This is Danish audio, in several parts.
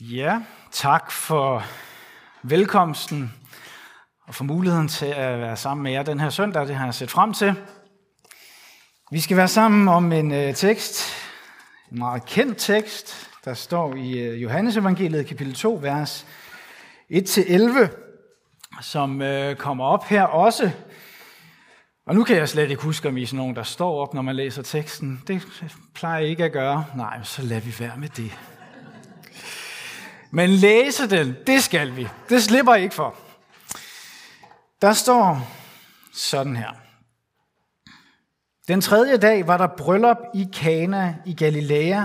Ja, tak for velkomsten og for muligheden til at være sammen med jer den her søndag. Det har jeg set frem til. Vi skal være sammen om en øh, tekst, en meget kendt tekst, der står i øh, Johannes evangeliet kapitel 2, vers 1-11, som øh, kommer op her også. Og nu kan jeg slet ikke huske, om I er sådan nogen, der står op, når man læser teksten. Det plejer jeg ikke at gøre. Nej, så lad vi være med det. Men læse den, det skal vi. Det slipper I ikke for. Der står sådan her. Den tredje dag var der bryllup i Kana i Galilea,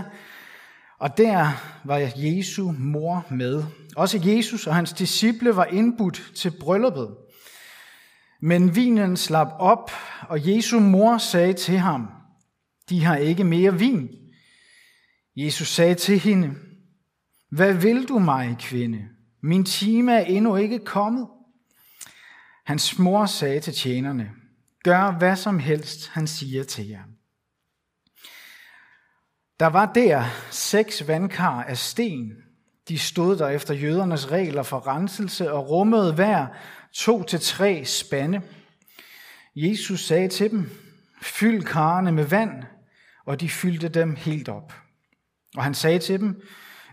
og der var Jesu mor med. Også Jesus og hans disciple var indbudt til brylluppet. Men vinen slap op, og Jesu mor sagde til ham, de har ikke mere vin. Jesus sagde til hende, hvad vil du mig, kvinde? Min time er endnu ikke kommet. Hans mor sagde til tjenerne, gør hvad som helst, han siger til jer. Der var der seks vandkar af sten. De stod der efter jødernes regler for renselse og rummede hver to til tre spande. Jesus sagde til dem, fyld karrene med vand, og de fyldte dem helt op. Og han sagde til dem,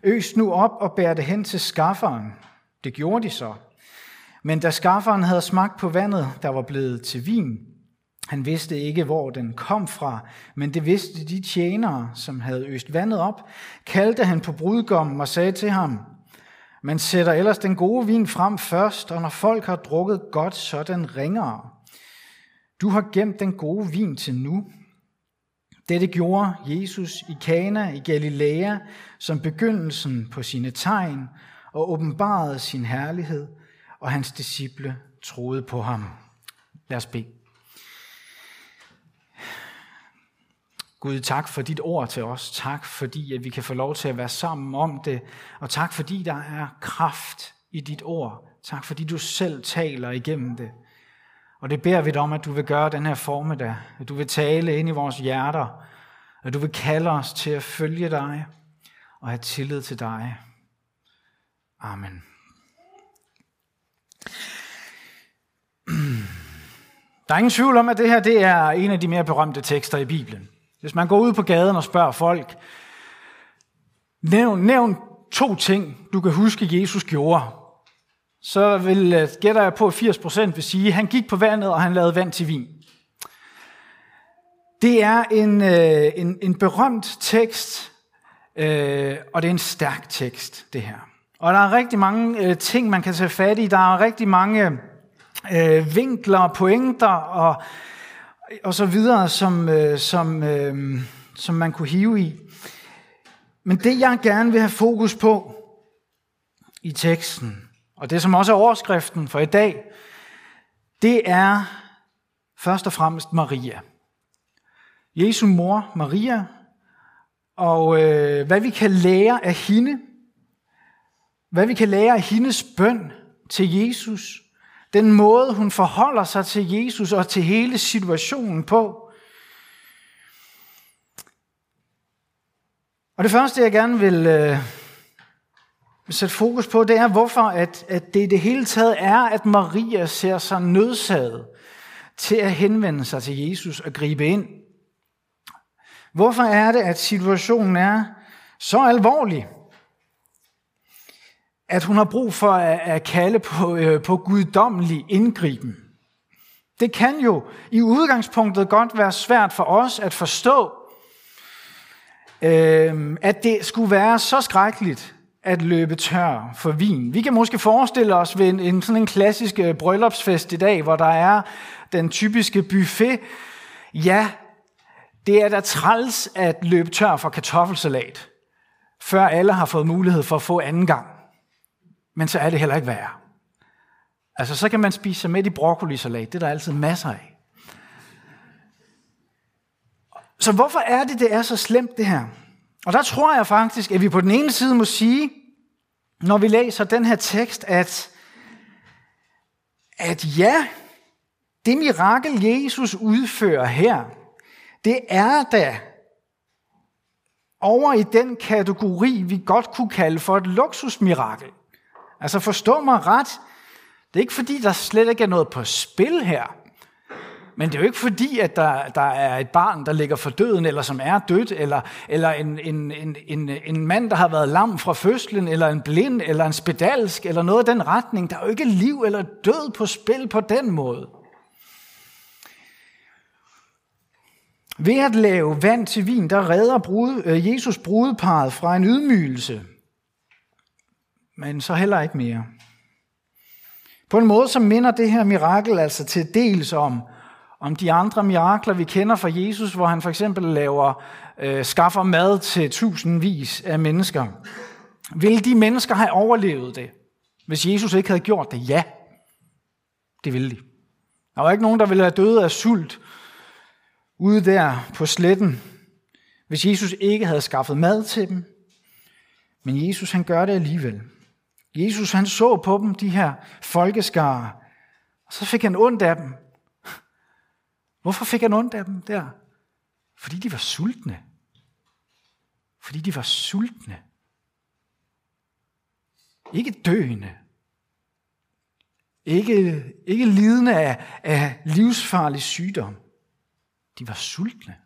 Øs nu op og bær det hen til skafferen. Det gjorde de så. Men da skafferen havde smagt på vandet, der var blevet til vin, han vidste ikke, hvor den kom fra, men det vidste de tjenere, som havde øst vandet op, kaldte han på brudgommen og sagde til ham, man sætter ellers den gode vin frem først, og når folk har drukket godt, så den ringere. Du har gemt den gode vin til nu. Dette gjorde Jesus i Kana i Galilea som begyndelsen på sine tegn og åbenbarede sin herlighed, og hans disciple troede på ham. Lad os bede. Gud, tak for dit ord til os. Tak fordi, at vi kan få lov til at være sammen om det. Og tak fordi, der er kraft i dit ord. Tak fordi, du selv taler igennem det. Og det beder vi dig om, at du vil gøre den her formiddag. At du vil tale ind i vores hjerter. At du vil kalde os til at følge dig og have tillid til dig. Amen. Der er ingen tvivl om, at det her det er en af de mere berømte tekster i Bibelen. Hvis man går ud på gaden og spørger folk, nævn, nævn to ting, du kan huske, Jesus gjorde, så vil, øh, gætter jeg på, at 80% vil sige, at han gik på vandet, og han lavede vand til vin. Det er en, øh, en, en berømt tekst, øh, og det er en stærk tekst, det her. Og der er rigtig mange øh, ting, man kan tage fat i. Der er rigtig mange øh, vinkler, pointer og og så videre, som, øh, som, øh, som man kunne hive i. Men det, jeg gerne vil have fokus på i teksten, og det som også er overskriften for i dag, det er først og fremmest Maria. Jesu mor, Maria, og øh, hvad vi kan lære af hende, hvad vi kan lære af hendes bøn til Jesus, den måde, hun forholder sig til Jesus og til hele situationen på. Og det første, jeg gerne vil øh, sætte fokus på, det er, hvorfor at, at det i det hele taget er, at Maria ser sig nødsaget til at henvende sig til Jesus og gribe ind. Hvorfor er det, at situationen er så alvorlig? at hun har brug for at, kalde på, øh, på guddommelig indgriben. Det kan jo i udgangspunktet godt være svært for os at forstå, øh, at det skulle være så skrækkeligt at løbe tør for vin. Vi kan måske forestille os ved en, en sådan en klassisk øh, bryllupsfest i dag, hvor der er den typiske buffet. Ja, det er da træls at løbe tør for kartoffelsalat, før alle har fået mulighed for at få anden gang men så er det heller ikke værre. Altså, så kan man spise sig med i broccolisalat. Det er der altid masser af. Så hvorfor er det, det er så slemt, det her? Og der tror jeg faktisk, at vi på den ene side må sige, når vi læser den her tekst, at, at ja, det mirakel, Jesus udfører her, det er da over i den kategori, vi godt kunne kalde for et luksusmirakel. Altså forstå mig ret, det er ikke fordi, der slet ikke er noget på spil her. Men det er jo ikke fordi, at der, der er et barn, der ligger for døden, eller som er dødt, eller, eller en, en, en, en, en mand, der har været lam fra fødslen, eller en blind, eller en spedalsk, eller noget af den retning. Der er jo ikke liv eller død på spil på den måde. Ved at lave vand til vin, der redder brud, øh, Jesus brudeparet fra en ydmygelse. Men så heller ikke mere. På en måde, så minder det her mirakel altså til dels om, om de andre mirakler, vi kender fra Jesus, hvor han for eksempel laver, øh, skaffer mad til tusindvis af mennesker. Vil de mennesker have overlevet det, hvis Jesus ikke havde gjort det? Ja, det ville de. Der var ikke nogen, der ville have døde af sult ude der på sletten, hvis Jesus ikke havde skaffet mad til dem. Men Jesus han gør det alligevel. Jesus han så på dem, de her folkeskare, og så fik han ondt af dem. Hvorfor fik han ondt af dem der? Fordi de var sultne. Fordi de var sultne. Ikke døende. Ikke, ikke lidende af, af livsfarlig sygdom. De var sultne.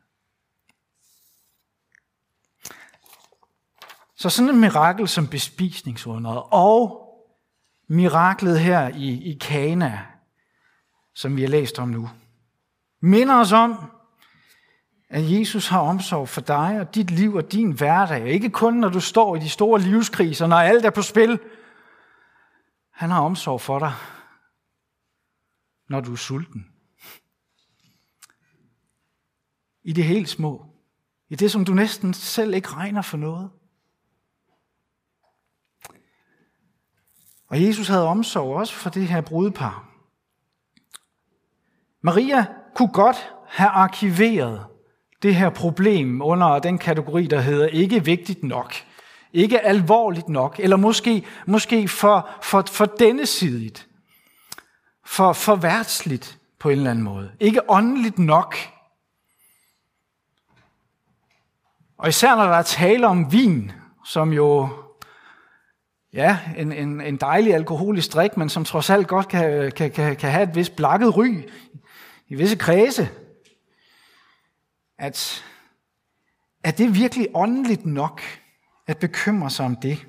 Så sådan et mirakel som bespisningsunderet og miraklet her i, i Kana, som vi har læst om nu, minder os om, at Jesus har omsorg for dig og dit liv og din hverdag. Ikke kun når du står i de store livskriser, når alt er på spil. Han har omsorg for dig, når du er sulten. I det helt små. I det, som du næsten selv ikke regner for noget. Og Jesus havde omsorg også for det her brudepar. Maria kunne godt have arkiveret det her problem under den kategori, der hedder ikke vigtigt nok, ikke alvorligt nok, eller måske, måske for, for, for denne sidigt, for, for værtsligt på en eller anden måde, ikke åndeligt nok. Og især når der er tale om vin, som jo ja, en, en, en dejlig alkoholisk drik, men som trods alt godt kan, kan, kan, kan have et vist blakket ry i visse kredse. At, er det virkelig åndeligt nok at bekymre sig om det?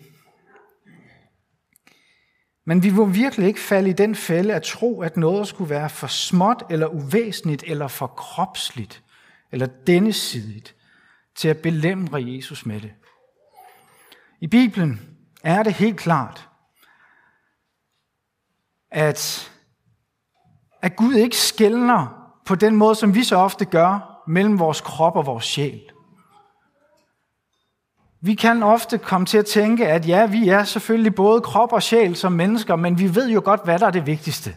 Men vi må virkelig ikke falde i den fælde at tro, at noget skulle være for småt eller uvæsentligt eller for kropsligt eller dennesidigt til at belemre Jesus med det. I Bibelen er det helt klart, at, at Gud ikke skældner på den måde, som vi så ofte gør, mellem vores krop og vores sjæl. Vi kan ofte komme til at tænke, at ja, vi er selvfølgelig både krop og sjæl som mennesker, men vi ved jo godt, hvad der er det vigtigste,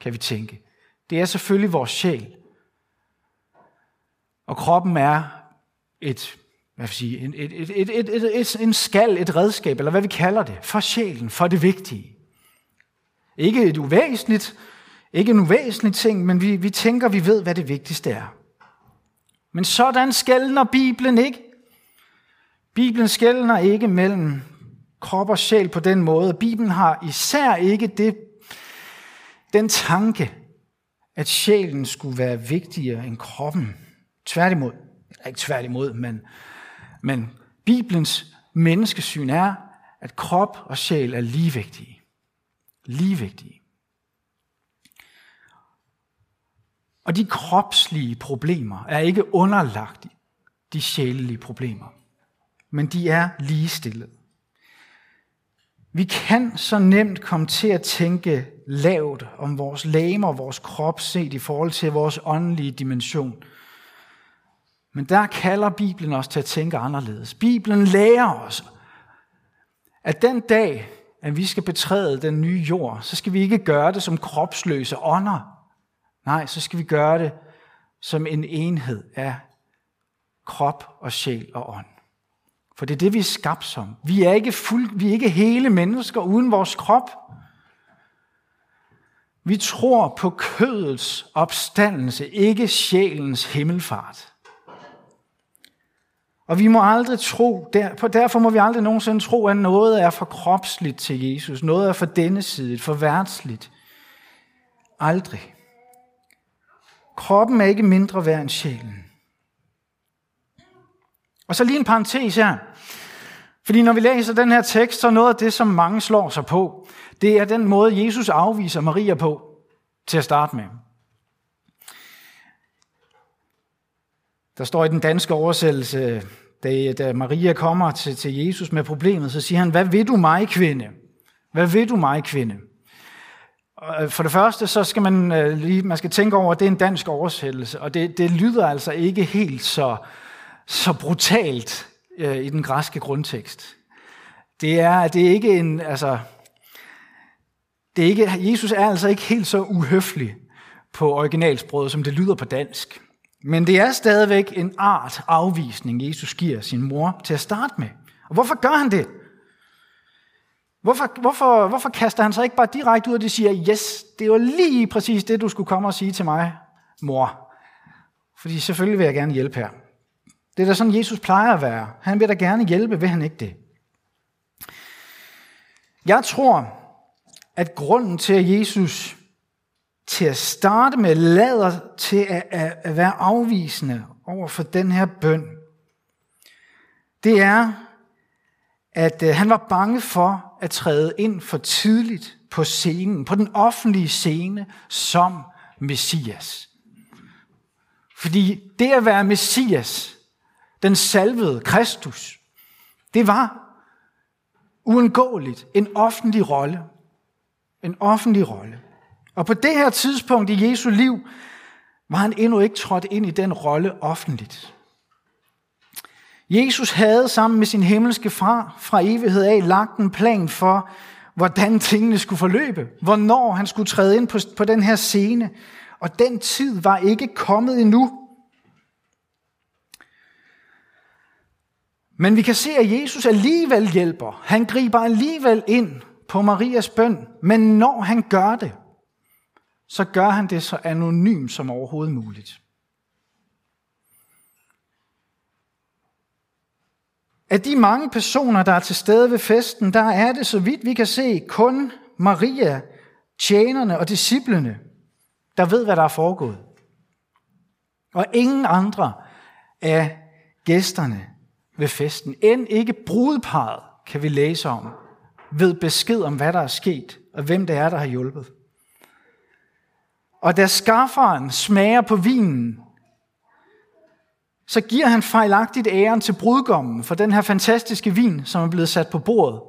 kan vi tænke. Det er selvfølgelig vores sjæl. Og kroppen er et hvad vil sige, et, et, et, et, et, et, en skal, et redskab, eller hvad vi kalder det, for sjælen, for det vigtige. Ikke et uvæsentligt, ikke en væsentlig ting, men vi, vi tænker, vi ved, hvad det vigtigste er. Men sådan skældner Bibelen ikke. Bibelen skældner ikke mellem krop og sjæl på den måde. Bibelen har især ikke det, den tanke, at sjælen skulle være vigtigere end kroppen. Tværtimod. Ikke tværtimod, men men Bibelens menneskesyn er, at krop og sjæl er lige vigtige. Lige vigtige. Og de kropslige problemer er ikke underlagt de sjælelige problemer, men de er ligestillet. Vi kan så nemt komme til at tænke lavt om vores læme og vores krop set i forhold til vores åndelige dimension – men der kalder Bibelen os til at tænke anderledes. Bibelen lærer os, at den dag, at vi skal betræde den nye jord, så skal vi ikke gøre det som kropsløse ånder. Nej, så skal vi gøre det som en enhed af krop og sjæl og ånd. For det er det, vi er skabt som. Vi er ikke, fuld, vi er ikke hele mennesker uden vores krop. Vi tror på kødets opstandelse, ikke sjælens himmelfart. Og vi må aldrig tro, derfor må vi aldrig nogensinde tro, at noget er for kropsligt til Jesus. Noget er for denne side, for værtsligt. Aldrig. Kroppen er ikke mindre værd end sjælen. Og så lige en parentes her. Fordi når vi læser den her tekst, så er noget af det, som mange slår sig på, det er den måde, Jesus afviser Maria på til at starte med. Der står i den danske oversættelse, da, da Maria kommer til, til Jesus med problemet, så siger han, hvad vil du mig, kvinde? Hvad vil du mig, kvinde? Øh, for det første, så skal man øh, lige, man skal tænke over, at det er en dansk oversættelse, og det, det lyder altså ikke helt så, så brutalt øh, i den græske grundtekst. Det er, det er ikke en, altså, det er ikke, Jesus er altså ikke helt så uhøflig på originalsproget, som det lyder på dansk. Men det er stadigvæk en art afvisning, Jesus giver sin mor til at starte med. Og hvorfor gør han det? Hvorfor, hvorfor, hvorfor kaster han sig ikke bare direkte ud, og det siger, yes, det var lige præcis det, du skulle komme og sige til mig, mor. Fordi selvfølgelig vil jeg gerne hjælpe her. Det er da sådan, Jesus plejer at være. Han vil da gerne hjælpe, vil han ikke det? Jeg tror, at grunden til, at Jesus til at starte med lader til at, at, at være afvisende over for den her bøn, det er, at øh, han var bange for at træde ind for tidligt på scenen, på den offentlige scene som Messias. Fordi det at være Messias, den salvede Kristus, det var uundgåeligt en offentlig rolle. En offentlig rolle. Og på det her tidspunkt i Jesu liv, var han endnu ikke trådt ind i den rolle offentligt. Jesus havde sammen med sin himmelske far fra evighed af lagt en plan for, hvordan tingene skulle forløbe, hvornår han skulle træde ind på, på den her scene. Og den tid var ikke kommet endnu. Men vi kan se, at Jesus alligevel hjælper. Han griber alligevel ind på Marias bøn. Men når han gør det, så gør han det så anonym som overhovedet muligt. Af de mange personer, der er til stede ved festen, der er det, så vidt vi kan se, kun Maria, tjenerne og disciplene, der ved, hvad der er foregået. Og ingen andre af gæsterne ved festen, end ikke brudeparet, kan vi læse om, ved besked om, hvad der er sket, og hvem det er, der har hjulpet. Og da skafferen smager på vinen, så giver han fejlagtigt æren til brudgommen for den her fantastiske vin, som er blevet sat på bordet.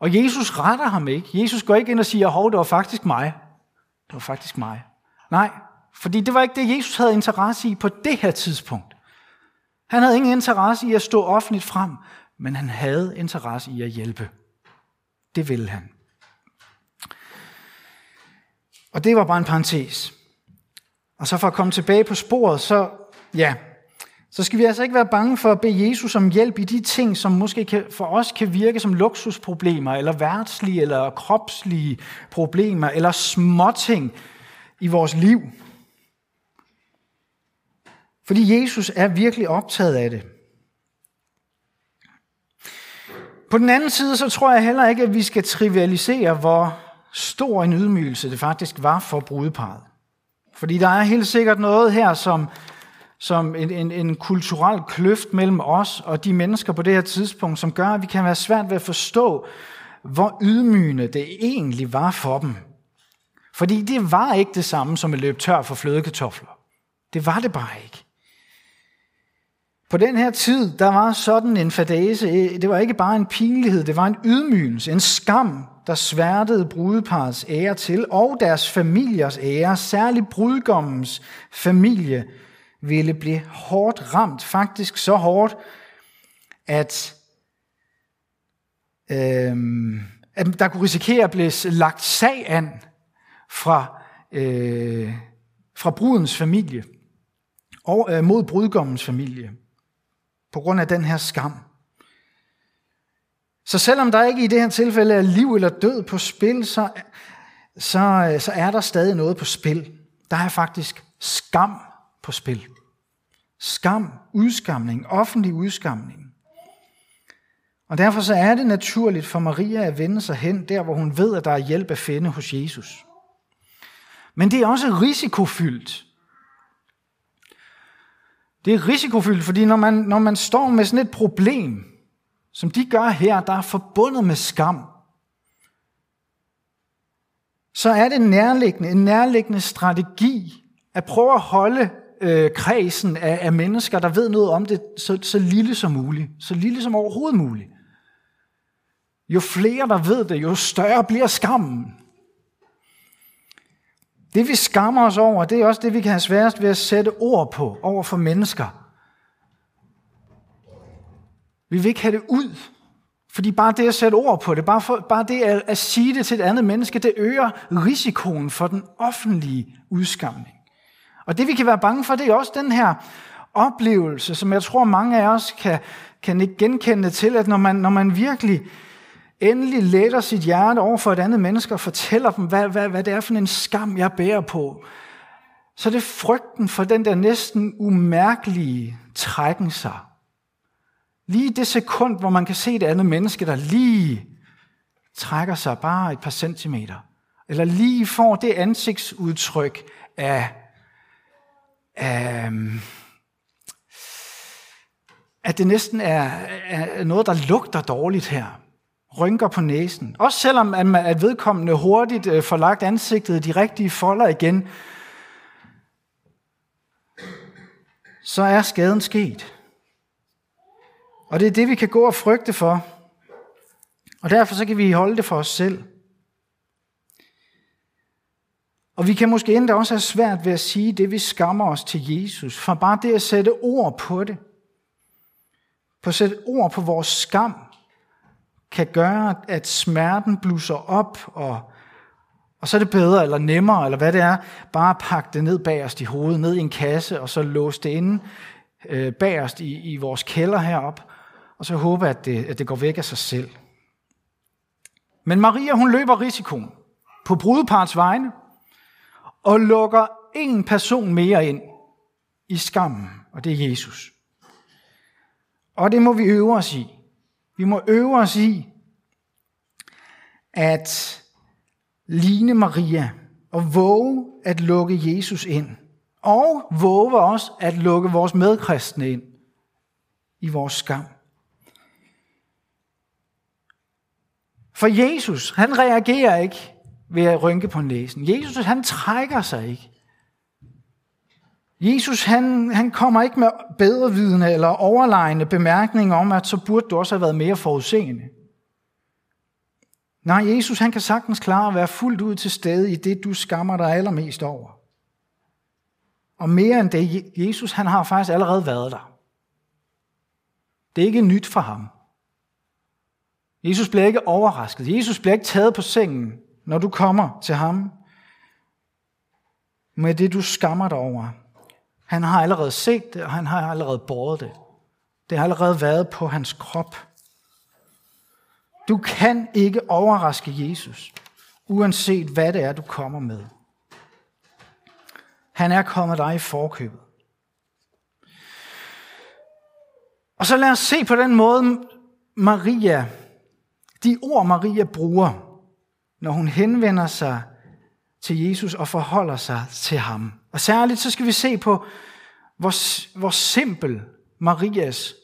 Og Jesus retter ham ikke. Jesus går ikke ind og siger, hov, det var faktisk mig. Det var faktisk mig. Nej, fordi det var ikke det, Jesus havde interesse i på det her tidspunkt. Han havde ingen interesse i at stå offentligt frem, men han havde interesse i at hjælpe. Det ville han. Og det var bare en parentes. Og så for at komme tilbage på sporet, så, ja, så skal vi altså ikke være bange for at bede Jesus om hjælp i de ting, som måske kan, for os kan virke som luksusproblemer, eller værtslige, eller kropslige problemer, eller småting i vores liv. Fordi Jesus er virkelig optaget af det. På den anden side, så tror jeg heller ikke, at vi skal trivialisere, hvor stor en ydmygelse det faktisk var for brudeparet. Fordi der er helt sikkert noget her, som, som en, en, en kulturel kløft mellem os og de mennesker på det her tidspunkt, som gør, at vi kan være svært ved at forstå, hvor ydmygende det egentlig var for dem. Fordi det var ikke det samme som at løbe tør for flødekartofler. Det var det bare ikke. På den her tid, der var sådan en fadase, det var ikke bare en pinlighed, det var en ydmygelse, en skam, der sværtede brudeparets ære til, og deres familiers ære, særligt brudgommens familie, ville blive hårdt ramt, faktisk så hårdt, at, øh, at der kunne risikere at blive lagt sag an fra, øh, fra brudens familie og øh, mod brudgommens familie på grund af den her skam. Så selvom der ikke i det her tilfælde er liv eller død på spil, så, så, øh, så er der stadig noget på spil. Der er faktisk skam på spil. skam, udskamning, offentlig udskamning. Og derfor så er det naturligt for Maria at vende sig hen der, hvor hun ved, at der er hjælp at finde hos Jesus. Men det er også risikofyldt. Det er risikofyldt, fordi når man, når man står med sådan et problem, som de gør her, der er forbundet med skam, så er det nærliggende, en nærliggende strategi at prøve at holde øh, kredsen af, af mennesker, der ved noget om det, så, så lille som muligt. Så lille som overhovedet muligt. Jo flere, der ved det, jo større bliver skammen. Det vi skammer os over, det er også det, vi kan have sværest ved at sætte ord på over for mennesker. Vi vil ikke have det ud. Fordi bare det at sætte ord på det, bare, for, bare det at, at sige det til et andet menneske, det øger risikoen for den offentlige udskamning. Og det vi kan være bange for, det er også den her oplevelse, som jeg tror mange af os kan, kan ikke genkende til, at når man, når man virkelig endelig letter sit hjerte over for et andet menneske og fortæller dem, hvad, hvad, hvad det er for en skam, jeg bærer på, så er det frygten for den der næsten umærkelige trækken sig. Lige det sekund, hvor man kan se det andet menneske, der lige trækker sig bare et par centimeter, eller lige får det ansigtsudtryk af, af at det næsten er, er noget, der lugter dårligt her rynker på næsen. Også selvom at vedkommende hurtigt øh, får lagt ansigtet de rigtige folder igen, så er skaden sket. Og det er det, vi kan gå og frygte for. Og derfor så kan vi holde det for os selv. Og vi kan måske endda også have svært ved at sige det, vi skammer os til Jesus. For bare det at sætte ord på det, på at sætte ord på vores skam, kan gøre, at smerten blusser op, og, og så er det bedre eller nemmere, eller hvad det er, bare pakke det ned bagerst i hovedet, ned i en kasse, og så låse det inde øh, bagerst i, i vores kælder herop, og så håbe, at det, at det går væk af sig selv. Men Maria, hun løber risikoen på brudeparts vegne, og lukker en person mere ind i skammen, og det er Jesus. Og det må vi øve os i. Vi må øve os i at ligne Maria og våge at lukke Jesus ind. Og våge os at lukke vores medkristne ind i vores skam. For Jesus, han reagerer ikke ved at rynke på næsen. Jesus, han trækker sig ikke. Jesus han, han kommer ikke med bedrevidende eller overlegne bemærkninger om, at så burde du også have været mere forudseende. Nej, Jesus han kan sagtens klare at være fuldt ud til stede i det, du skammer dig allermest over. Og mere end det, Jesus han har faktisk allerede været der. Det er ikke nyt for ham. Jesus bliver ikke overrasket. Jesus bliver ikke taget på sengen, når du kommer til ham med det, du skammer dig over. Han har allerede set det, og han har allerede båret det. Det har allerede været på hans krop. Du kan ikke overraske Jesus, uanset hvad det er, du kommer med. Han er kommet dig i forkøbet. Og så lad os se på den måde, Maria, de ord Maria bruger, når hun henvender sig til Jesus og forholder sig til ham. Og særligt så skal vi se på, hvor, hvor simpel Marias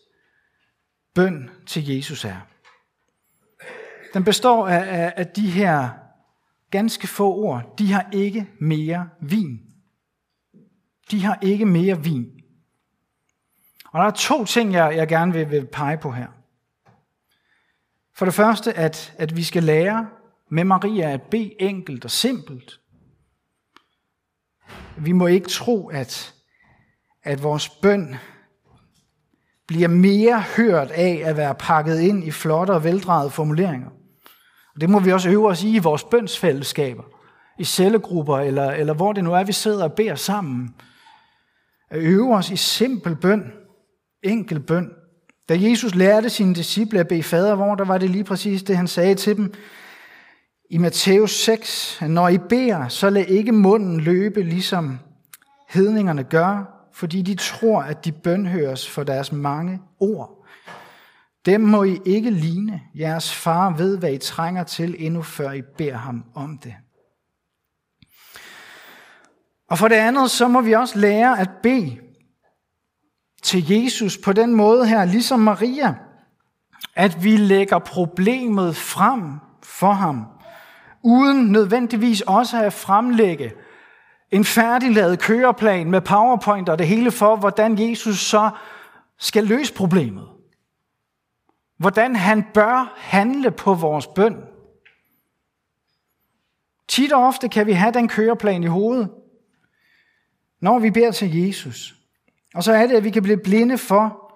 bøn til Jesus er. Den består af, af, af de her ganske få ord. De har ikke mere vin. De har ikke mere vin. Og der er to ting, jeg, jeg gerne vil, vil pege på her. For det første, at, at vi skal lære med Maria at bede enkelt og simpelt. Vi må ikke tro, at, at vores bøn bliver mere hørt af at være pakket ind i flotte og veldrejede formuleringer. Og det må vi også øve os i i vores bønsfællesskaber, i cellegrupper, eller, eller hvor det nu er, vi sidder og beder sammen. At øve os i simpel bøn, enkel bøn. Da Jesus lærte sine disciple at bede fader, hvor der var det lige præcis det, han sagde til dem i Matthæus 6. Når I beder, så lad ikke munden løbe, ligesom hedningerne gør, fordi de tror, at de bønhøres for deres mange ord. Dem må I ikke ligne. Jeres far ved, hvad I trænger til, endnu før I beder ham om det. Og for det andet, så må vi også lære at bede til Jesus på den måde her, ligesom Maria, at vi lægger problemet frem for ham, uden nødvendigvis også at fremlægge en færdiglavet køreplan med powerpoint og det hele for, hvordan Jesus så skal løse problemet. Hvordan han bør handle på vores bøn. Tit og ofte kan vi have den køreplan i hovedet, når vi beder til Jesus. Og så er det, at vi kan blive blinde for,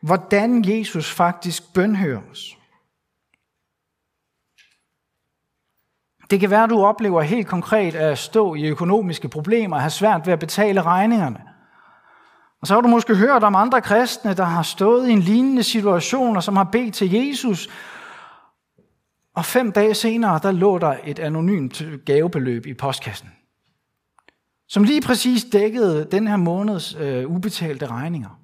hvordan Jesus faktisk bønhører os. Det kan være, at du oplever helt konkret at stå i økonomiske problemer og have svært ved at betale regningerne. Og så har du måske hørt om andre kristne, der har stået i en lignende situation, og som har bedt til Jesus. Og fem dage senere, der lå der et anonymt gavebeløb i postkassen som lige præcis dækkede den her måneds øh, ubetalte regninger.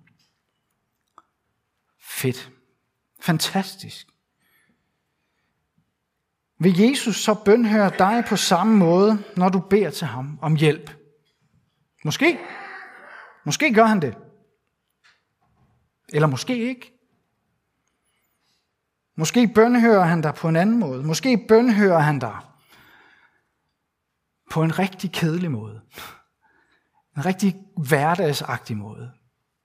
Fedt. Fantastisk. Vil Jesus så bønhøre dig på samme måde, når du beder til ham om hjælp? Måske. Måske gør han det. Eller måske ikke. Måske bønhører han dig på en anden måde. Måske bønhører han dig på en rigtig kedelig måde. En rigtig hverdagsagtig måde.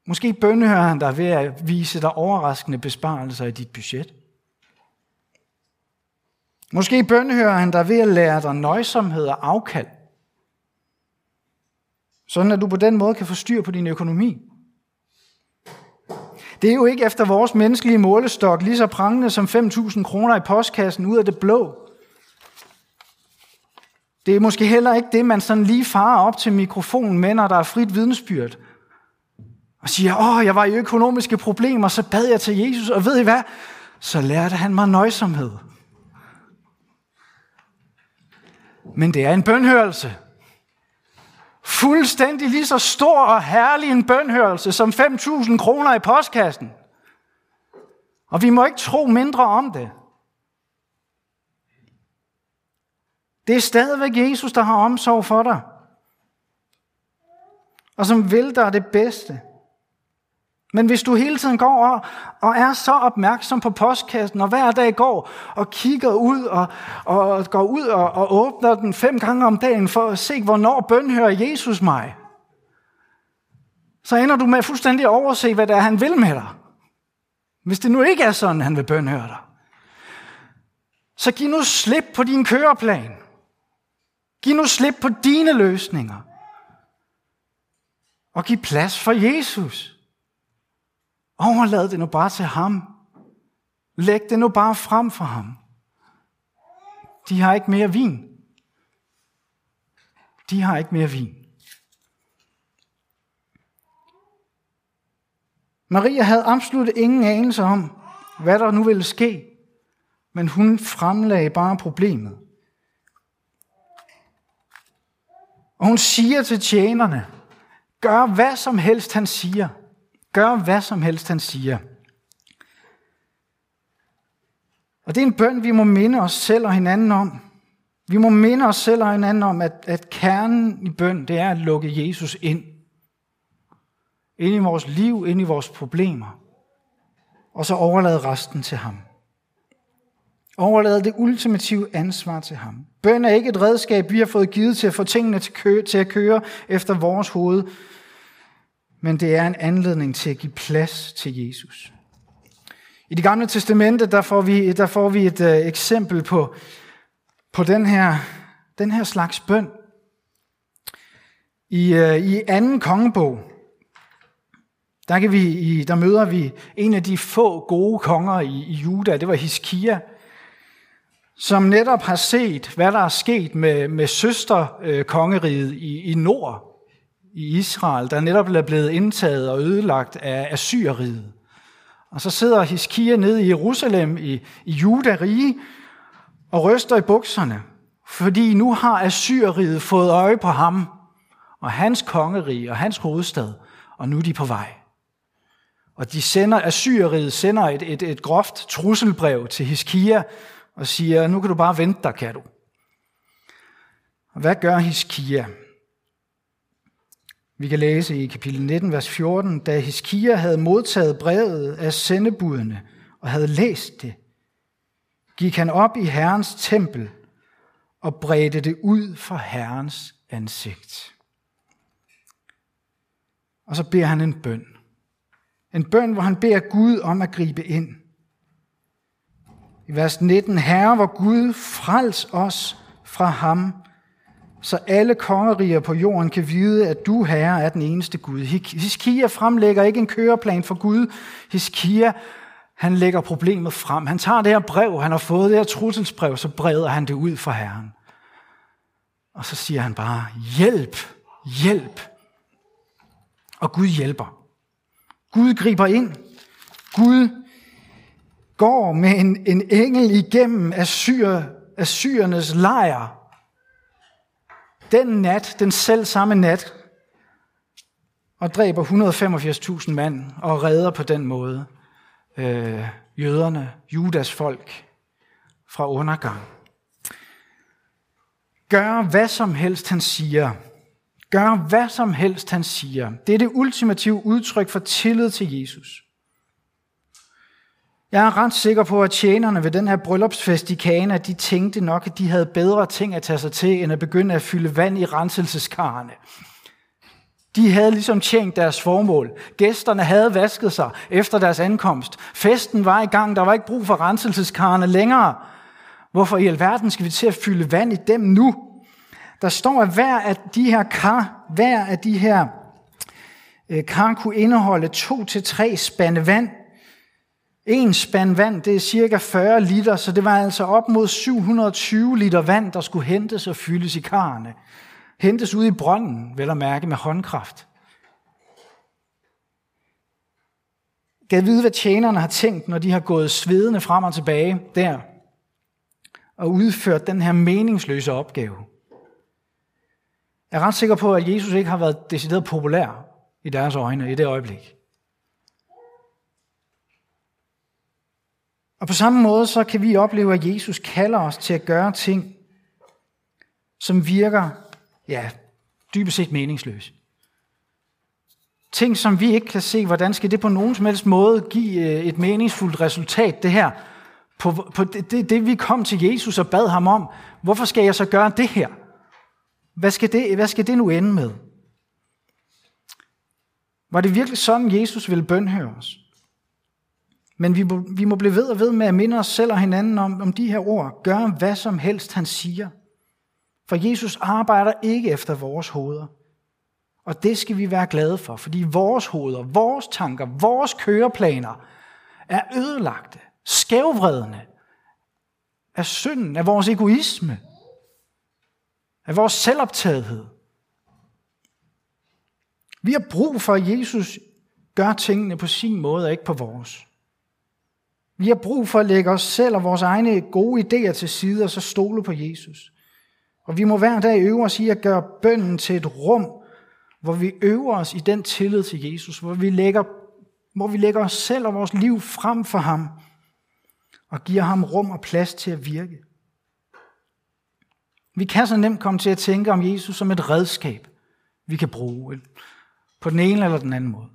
Måske bønhører han dig ved at vise dig overraskende besparelser i dit budget. Måske bønhører han dig ved at lære dig nøjsomhed og afkald. Sådan at du på den måde kan få styr på din økonomi. Det er jo ikke efter vores menneskelige målestok lige så prangende som 5.000 kroner i postkassen ud af det blå. Det er måske heller ikke det, man sådan lige farer op til mikrofonen med, når der er frit vidensbyrd. Og siger, åh, jeg var i økonomiske problemer, så bad jeg til Jesus, og ved I hvad? Så lærte han mig nøjsomhed. Men det er en bønhørelse. Fuldstændig lige så stor og herlig en bønhørelse som 5.000 kroner i postkassen. Og vi må ikke tro mindre om det. Det er stadigvæk Jesus, der har omsorg for dig. Og som vil dig det bedste. Men hvis du hele tiden går og, og er så opmærksom på postkassen, og hver dag går og kigger ud og, og går ud og, og åbner den fem gange om dagen for at se, hvornår bønhører Jesus mig, så ender du med fuldstændig at overse, hvad det er, han vil med dig. Hvis det nu ikke er sådan, han vil bønhøre dig. Så giv nu slip på din køreplan. Giv nu slip på dine løsninger. Og giv plads for Jesus. Overlad det nu bare til ham. Læg det nu bare frem for ham. De har ikke mere vin. De har ikke mere vin. Maria havde absolut ingen anelse om, hvad der nu ville ske, men hun fremlagde bare problemet. Og hun siger til tjenerne, gør hvad som helst han siger. Gør hvad som helst han siger. Og det er en bøn, vi må minde os selv og hinanden om. Vi må minde os selv og hinanden om, at, at kernen i bøn, det er at lukke Jesus ind. Ind i vores liv, ind i vores problemer. Og så overlade resten til ham. Overlade det ultimative ansvar til ham. Bøn er ikke et redskab, vi har fået givet til at få tingene til, køre, til at køre efter vores hoved, men det er en anledning til at give plads til Jesus. I det gamle testamente, der får vi, der får vi et øh, eksempel på, på den, her, den her slags bøn. I, øh, i anden kongebog, der, kan vi, i, der møder vi en af de få gode konger i, i Juda, det var Hiskia som netop har set, hvad der er sket med, med søsterkongeriget øh, i, i nord, i Israel, der netop er blevet indtaget og ødelagt af Assyriet. Og så sidder Hiskia nede i Jerusalem i, i Juda-rige og ryster i bukserne, fordi nu har Assyriet fået øje på ham og hans kongerige og hans hovedstad, og nu er de på vej. Og de sender, Assyriet sender et, et, et groft trusselbrev til Hiskia og siger, nu kan du bare vente dig, kan du. Og hvad gør Hiskia? Vi kan læse i kapitel 19, vers 14, da Hiskia havde modtaget brevet af sendebudene og havde læst det, gik han op i Herrens tempel og bredte det ud for Herrens ansigt. Og så beder han en bøn. En bøn, hvor han beder Gud om at gribe ind. I vers 19, Herre, hvor Gud frels os fra ham, så alle kongeriger på jorden kan vide, at du, Herre, er den eneste Gud. Hiskia fremlægger ikke en køreplan for Gud. Hiskia, han lægger problemet frem. Han tager det her brev, han har fået det her trusselsbrev, så breder han det ud for Herren. Og så siger han bare, hjælp, hjælp. Og Gud hjælper. Gud griber ind. Gud går med en, en engel igennem Assyr, Assyrernes lejr. Den nat, den selv samme nat, og dræber 185.000 mand og redder på den måde øh, jøderne, Judas folk fra undergang. Gør hvad som helst, han siger. Gør hvad som helst, han siger. Det er det ultimative udtryk for tillid til Jesus. Jeg er ret sikker på, at tjenerne ved den her bryllupsfest i Kana, de tænkte nok, at de havde bedre ting at tage sig til, end at begynde at fylde vand i renselseskarne. De havde ligesom tjent deres formål. Gæsterne havde vasket sig efter deres ankomst. Festen var i gang. Der var ikke brug for renselseskarne længere. Hvorfor i alverden skal vi til at fylde vand i dem nu? Der står, at hver af de her kar, hver af de her øh, kar kunne indeholde to til tre spande vand. En spand vand, det er cirka 40 liter, så det var altså op mod 720 liter vand, der skulle hentes og fyldes i karrene. Hentes ud i brønden, vel at mærke med håndkraft. Gad vide, hvad tjenerne har tænkt, når de har gået svedende frem og tilbage der og udført den her meningsløse opgave. Jeg er ret sikker på, at Jesus ikke har været decideret populær i deres øjne i det øjeblik. Og på samme måde så kan vi opleve, at Jesus kalder os til at gøre ting, som virker, ja, dybest set meningsløse. Ting, som vi ikke kan se, hvordan skal det på nogen som helst måde give øh, et meningsfuldt resultat, det her. På, på det, det, det, vi kom til Jesus og bad ham om, hvorfor skal jeg så gøre det her? Hvad skal det, hvad skal det nu ende med? Var det virkelig sådan, Jesus ville bønhøre os? Men vi må, vi må blive ved og ved med at minde os selv og hinanden om, om de her ord. Gør hvad som helst, han siger. For Jesus arbejder ikke efter vores hoveder. Og det skal vi være glade for, fordi vores hoveder, vores tanker, vores køreplaner er ødelagte, skævvredende af synden, af vores egoisme, af vores selvoptagethed. Vi har brug for, at Jesus gør tingene på sin måde og ikke på vores. Vi har brug for at lægge os selv og vores egne gode idéer til side og så stole på Jesus. Og vi må hver dag øve os i at gøre bønden til et rum, hvor vi øver os i den tillid til Jesus, hvor vi lægger, hvor vi lægger os selv og vores liv frem for ham og giver ham rum og plads til at virke. Vi kan så nemt komme til at tænke om Jesus som et redskab, vi kan bruge på den ene eller den anden måde.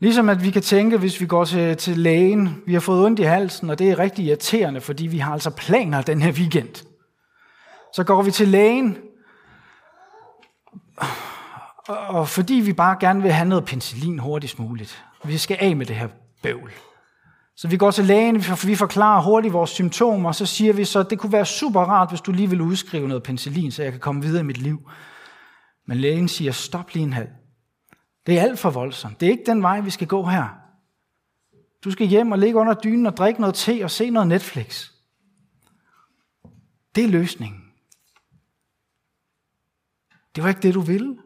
Ligesom at vi kan tænke, hvis vi går til, til lægen, vi har fået ondt i halsen, og det er rigtig irriterende, fordi vi har altså planer den her weekend. Så går vi til lægen, og fordi vi bare gerne vil have noget penicillin hurtigst muligt. Vi skal af med det her bøvl. Så vi går til lægen, vi forklarer hurtigt vores symptomer, og så siger vi så, at det kunne være super rart, hvis du lige vil udskrive noget penicillin, så jeg kan komme videre i mit liv. Men lægen siger, stop lige en halv. Det er alt for voldsomt. Det er ikke den vej, vi skal gå her. Du skal hjem og ligge under dynen og drikke noget te og se noget Netflix. Det er løsningen. Det var ikke det, du ville.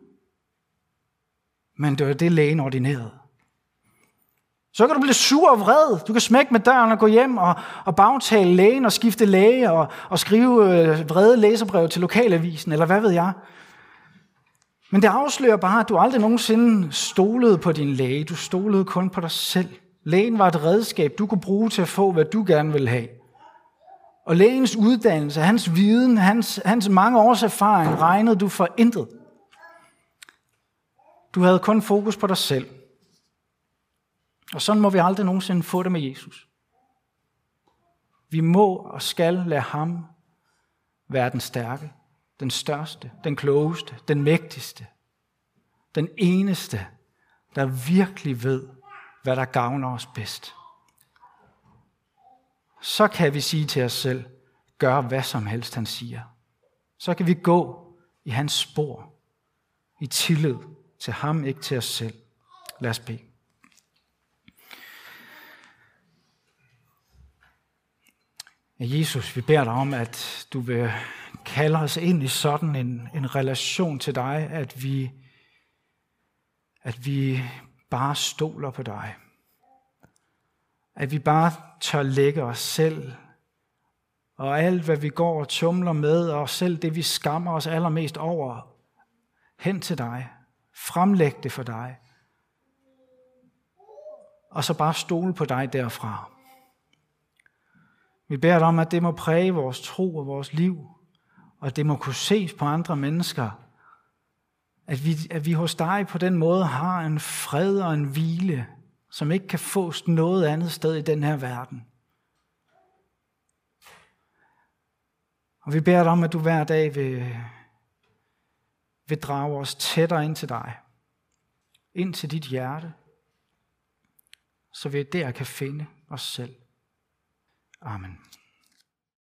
Men det var det, lægen ordinerede. Så kan du blive sur og vred. Du kan smække med døren og gå hjem og, og bagtale lægen og skifte læge og, og skrive øh, vrede læserbrev til lokalavisen, eller hvad ved jeg. Men det afslører bare, at du aldrig nogensinde stolede på din læge. Du stolede kun på dig selv. Lægen var et redskab, du kunne bruge til at få, hvad du gerne ville have. Og lægens uddannelse, hans viden, hans, hans mange års erfaring, regnede du for intet. Du havde kun fokus på dig selv. Og sådan må vi aldrig nogensinde få det med Jesus. Vi må og skal lade ham være den stærke, den største, den klogeste, den mægtigste, den eneste, der virkelig ved, hvad der gavner os bedst. Så kan vi sige til os selv, gør hvad som helst, han siger. Så kan vi gå i hans spor, i tillid til ham, ikke til os selv. Lad os bede. Jesus, vi beder dig om, at du vil kalder os ind i sådan en, en relation til dig, at vi, at vi bare stoler på dig. At vi bare tør lægge os selv og alt, hvad vi går og tumler med, og selv det, vi skammer os allermest over, hen til dig. Fremlæg det for dig. Og så bare stole på dig derfra. Vi beder dig om, at det må præge vores tro og vores liv, og det må kunne ses på andre mennesker, at vi, at vi hos dig på den måde har en fred og en hvile, som ikke kan fås noget andet sted i den her verden. Og vi beder dig om, at du hver dag vil, vil drage os tættere ind til dig, ind til dit hjerte, så vi der kan finde os selv. Amen.